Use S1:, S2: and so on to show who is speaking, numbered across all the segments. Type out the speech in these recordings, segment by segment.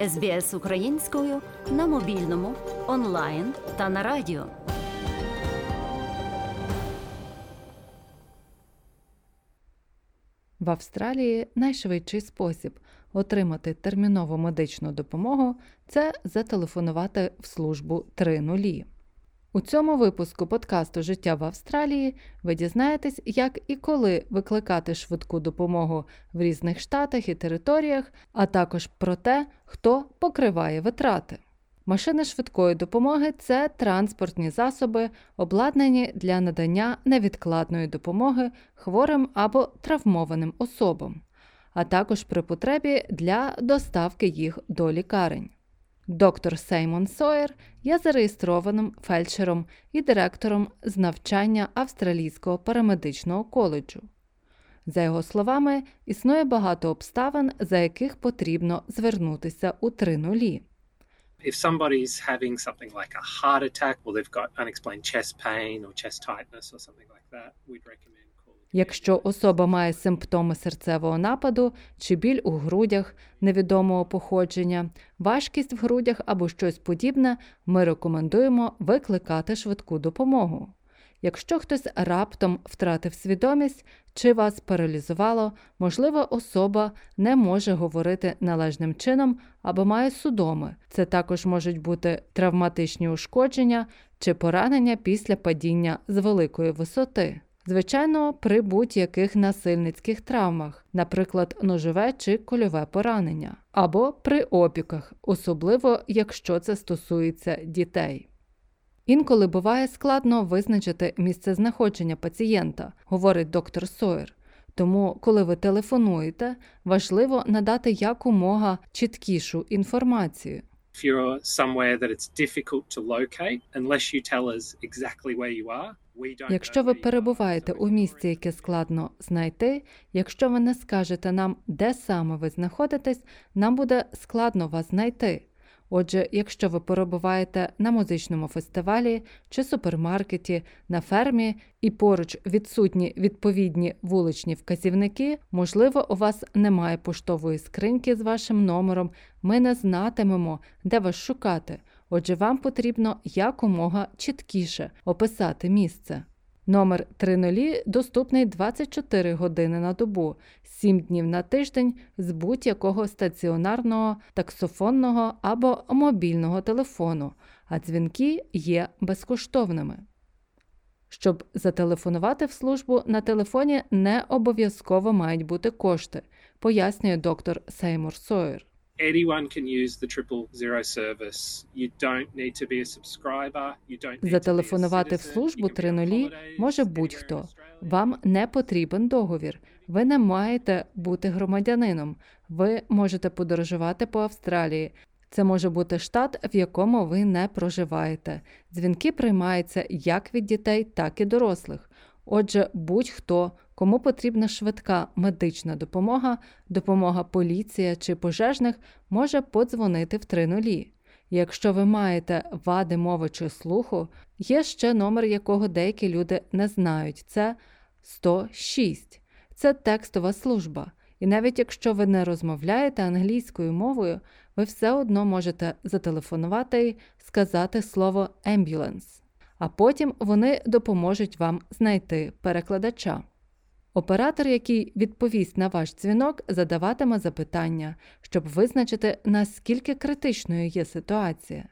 S1: СБС українською на мобільному, онлайн та на радіо.
S2: В Австралії найшвидший спосіб отримати термінову медичну допомогу це зателефонувати в службу 3.0. У цьому випуску подкасту Життя в Австралії ви дізнаєтесь, як і коли викликати швидку допомогу в різних штатах і територіях, а також про те, хто покриває витрати. Машини швидкої допомоги це транспортні засоби, обладнані для надання невідкладної допомоги хворим або травмованим особам, а також при потребі для доставки їх до лікарень. Доктор Сеймон Сойер є зареєстрованим фельдшером і директором з навчання Австралійського парамедичного коледжу. За його словами, існує багато обставин, за яких потрібно звернутися у три нулі.
S3: If somebody's having something like a heart attack or they've got unexplained chest pain or chest tightness or something like
S2: Якщо особа має симптоми серцевого нападу чи біль у грудях невідомого походження, важкість в грудях або щось подібне, ми рекомендуємо викликати швидку допомогу. Якщо хтось раптом втратив свідомість чи вас паралізувало, можливо, особа не може говорити належним чином або має судоми. Це також можуть бути травматичні ушкодження чи поранення після падіння з великої висоти. Звичайно, при будь-яких насильницьких травмах, наприклад, ножове чи кольове поранення, або при опіках, особливо якщо це стосується дітей. Інколи буває складно визначити місце знаходження пацієнта, говорить доктор Сойер. Тому, коли ви телефонуєте, важливо надати якомога чіткішу інформацію.
S3: If you're somewhere that it's difficult to locate, unless you tell us exactly where you are,
S2: Якщо ви перебуваєте у місці, яке складно знайти, якщо ви не скажете нам, де саме ви знаходитесь, нам буде складно вас знайти. Отже, якщо ви перебуваєте на музичному фестивалі чи супермаркеті, на фермі і поруч відсутні відповідні вуличні вказівники, можливо, у вас немає поштової скриньки з вашим номером, ми не знатимемо, де вас шукати. Отже, вам потрібно якомога чіткіше описати місце. Номер 30 доступний 24 години на добу, 7 днів на тиждень з будь-якого стаціонарного, таксофонного або мобільного телефону, а дзвінки є безкоштовними. Щоб зателефонувати в службу на телефоні не обов'язково мають бути кошти, пояснює доктор Сеймур Сойер. Зателефонувати в службу
S3: You can
S2: 3.0 може будь-хто. Вам не потрібен договір. Ви не маєте бути громадянином. Ви можете подорожувати по Австралії. Це може бути штат, в якому ви не проживаєте. Дзвінки приймаються як від дітей, так і дорослих. Отже, будь-хто, кому потрібна швидка медична допомога, допомога поліція чи пожежних, може подзвонити в 3.0. Якщо ви маєте вади мови чи слуху, є ще номер, якого деякі люди не знають. Це 106. Це текстова служба. І навіть якщо ви не розмовляєте англійською мовою, ви все одно можете зателефонувати і сказати слово «ambulance», а потім вони допоможуть вам знайти перекладача. Оператор, який відповість на ваш дзвінок, задаватиме запитання, щоб визначити, наскільки критичною є ситуація.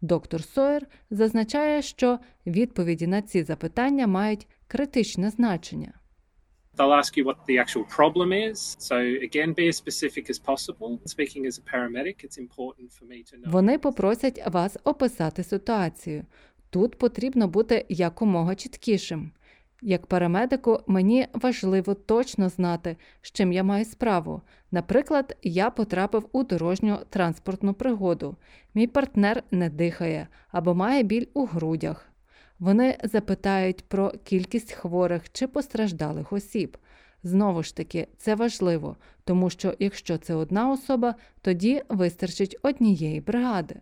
S2: Доктор Сойер зазначає, що відповіді на ці запитання мають критичне значення.
S3: They'll ask you what the actual problem is. So again, be as specific as possible. Speaking as a paramedic, it's important for me to know.
S2: Вони попросять вас описати ситуацію. Тут потрібно бути якомога чіткішим. Як парамедику, мені важливо точно знати, з чим я маю справу. Наприклад, я потрапив у дорожню транспортну пригоду. Мій партнер не дихає або має біль у грудях. Вони запитають про кількість хворих чи постраждалих осіб. Знову ж таки, це важливо, тому що якщо це одна особа, тоді вистачить однієї бригади.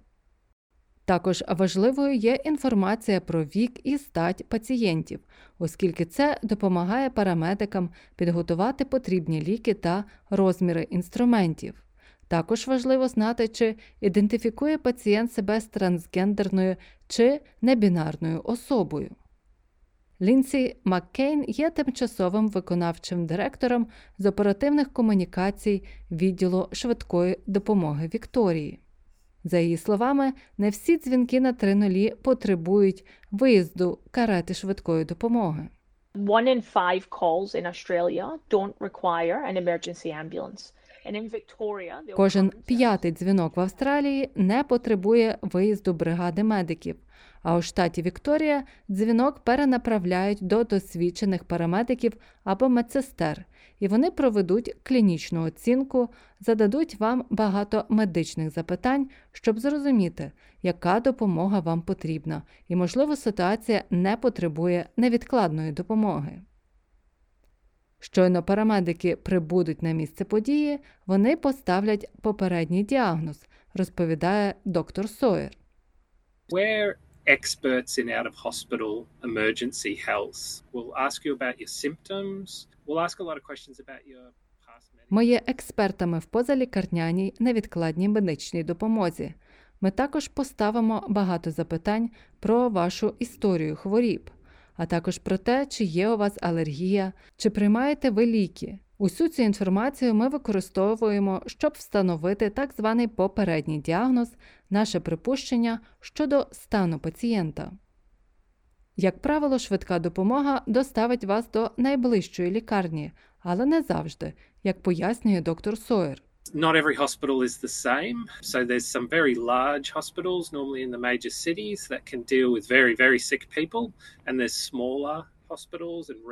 S2: Також важливою є інформація про вік і стать пацієнтів, оскільки це допомагає парамедикам підготувати потрібні ліки та розміри інструментів. Також важливо знати, чи ідентифікує пацієнт себе з трансгендерною чи небінарною особою. Лінсі Маккейн є тимчасовим виконавчим директором з оперативних комунікацій відділу швидкої допомоги Вікторії. За її словами, не всі дзвінки на 3.0 потребують виїзду карети швидкої допомоги.
S4: One in five calls in Australia don't require an emergency ambulance.
S2: Кожен п'ятий дзвінок в Австралії не потребує виїзду бригади медиків. А у штаті Вікторія дзвінок перенаправляють до досвідчених парамедиків або медсестер, і вони проведуть клінічну оцінку, зададуть вам багато медичних запитань, щоб зрозуміти, яка допомога вам потрібна, і, можливо, ситуація не потребує невідкладної допомоги. Щойно парамедики прибудуть на місце події, вони поставлять попередній діагноз, розповідає доктор Сойер.
S3: We're experts in out of hospital emergency health. We'll ask you about your symptoms. We'll ask a lot of questions about your.
S2: Ми є експертами в позалікарняній невідкладній медичній допомозі. Ми також поставимо багато запитань про вашу історію хворіб, а також про те, чи є у вас алергія, чи приймаєте ви ліки. Усю цю інформацію ми використовуємо, щоб встановити так званий попередній діагноз, наше припущення щодо стану пацієнта. Як правило, швидка допомога доставить вас до найближчої лікарні, але не завжди, як пояснює доктор Сойер.
S3: Not every hospital is the same. So there's some very large hospitals, normally in the major cities, that can deal with very, very sick people. And there's smaller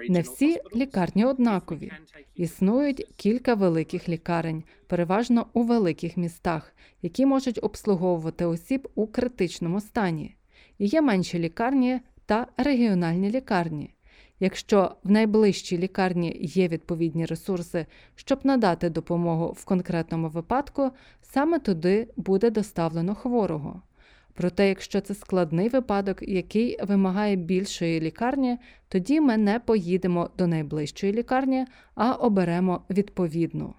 S2: Не всі лікарні однакові. Існують кілька великих лікарень, переважно у великих містах, які можуть обслуговувати осіб у критичному стані. І є менші лікарні та регіональні лікарні. Якщо в найближчій лікарні є відповідні ресурси, щоб надати допомогу в конкретному випадку, саме туди буде доставлено хворого. Проте, якщо це складний випадок, який вимагає більшої лікарні, тоді ми не поїдемо до найближчої лікарні, а оберемо відповідну.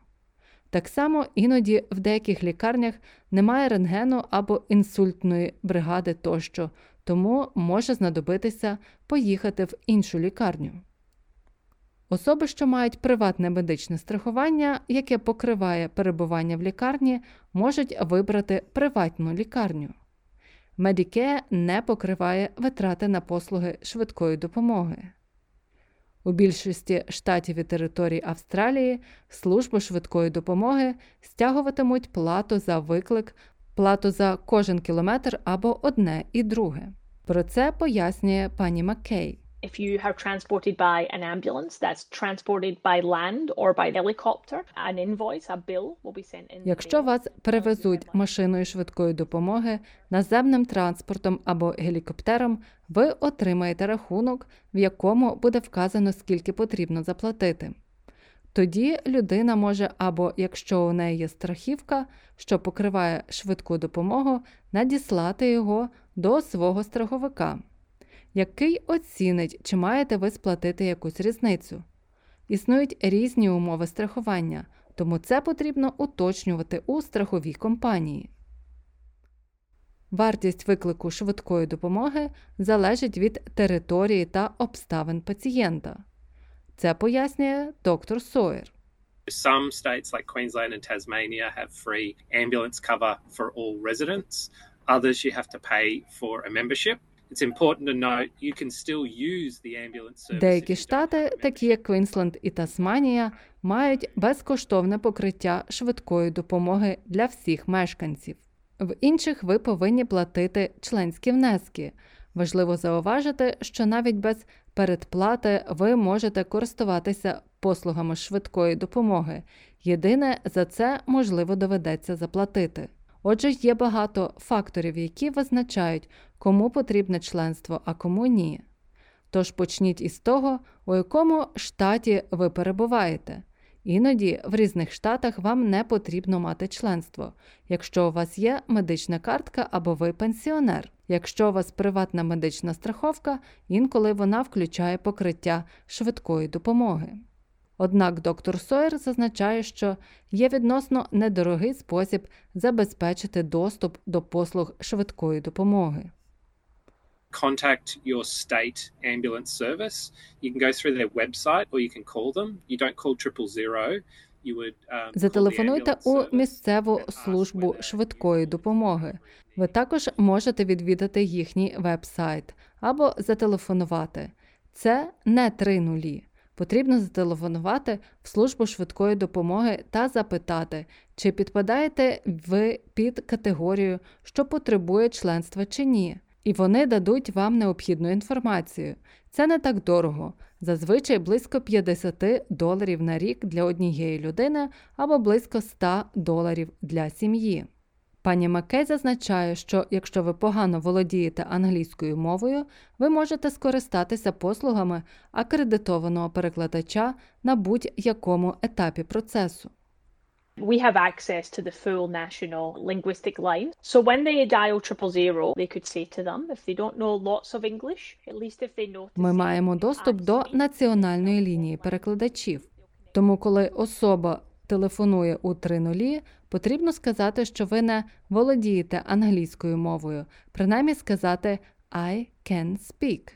S2: Так само іноді в деяких лікарнях немає рентгену або інсультної бригади тощо, тому може знадобитися поїхати в іншу лікарню. Особи, що мають приватне медичне страхування, яке покриває перебування в лікарні, можуть вибрати приватну лікарню. Medicare не покриває витрати на послуги швидкої допомоги. У більшості штатів і територій Австралії служби швидкої допомоги стягуватимуть плату за виклик, плату за кожен кілометр або одне і друге. Про це пояснює пані Маккей.
S4: If you are transported by an ambulance that's transported by land or by helicopter, an invoice, a bill will be sent in.
S2: Якщо вас перевезуть машиною швидкої допомоги, наземним транспортом або гелікоптером, ви отримаєте рахунок, в якому буде вказано, скільки потрібно заплатити. Тоді людина може або, якщо у неї є страхівка, що покриває швидку допомогу, надіслати його до свого страховика, який оцінить, чи маєте ви сплатити якусь різницю. Існують різні умови страхування, тому це потрібно уточнювати у страховій компанії. Вартість виклику швидкої допомоги залежить від території та обставин пацієнта. Це пояснює доктор Сойер.
S3: Some states like Queensland and Tasmania have free ambulance cover for all residents. Others you have to pay for a membership.
S2: Деякі штати, такі як Квінсленд і Тасманія, мають безкоштовне покриття швидкої допомоги для всіх мешканців. В інших ви повинні платити членські внески. Важливо зауважити, що навіть без передплати ви можете користуватися послугами швидкої допомоги. Єдине, за це можливо доведеться заплатити. Отже, є багато факторів, які визначають, кому потрібне членство, а кому ні. Тож почніть із того, у якому штаті ви перебуваєте. Іноді в різних штатах вам не потрібно мати членство, якщо у вас є медична картка або ви пенсіонер. Якщо у вас приватна медична страховка, інколи вона включає покриття швидкої допомоги. Однак доктор Сойер зазначає, що є відносно недорогий спосіб забезпечити доступ до послуг швидкої допомоги.
S3: contact your state ambulance service. You can go through their website or you can call them. You don't call triple zero. Um,
S2: Зателефонуйте у місцеву службу швидкої допомоги. Ви також можете відвідати їхній веб-сайт або зателефонувати. Це не три нулі. Потрібно зателефонувати в службу швидкої допомоги та запитати, чи підпадаєте ви під категорію, що потребує членства чи ні. І вони дадуть вам необхідну інформацію. Це не так дорого. Зазвичай близько 50 доларів на рік для однієї людини або близько 100 доларів для сім'ї. Пані Маккей зазначає, що якщо ви погано володієте англійською мовою, ви можете скористатися послугами акредитованого перекладача на будь-якому етапі процесу.
S4: We have access to the full national linguistic line. So when they dial triple zero, they could say to them, if they don't know lots of English, at least if they know.
S2: Ми маємо доступ до національної лінії перекладачів. Тому, коли особа телефонує у 30, потрібно сказати, що ви не володієте англійською мовою, принаймні сказати I can speak.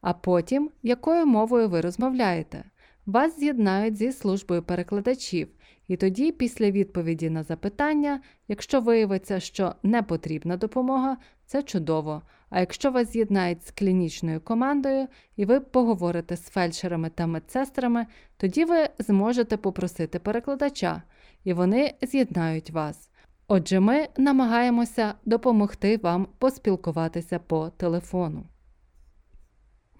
S2: А потім, якою мовою ви розмовляєте. Вас з'єднають зі службою перекладачів, і тоді, після відповіді на запитання, якщо виявиться, що не потрібна допомога, це чудово. А якщо вас з'єднають з клінічною командою і ви поговорите з фельдшерами та медсестрами, тоді ви зможете попросити перекладача, і вони з'єднають вас. Отже, ми намагаємося допомогти вам поспілкуватися по телефону.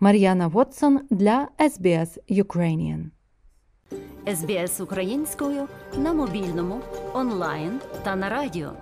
S2: Мар'яна Вотсон для SBS Ukrainian
S1: СБС українською на мобільному, онлайн та на радіо.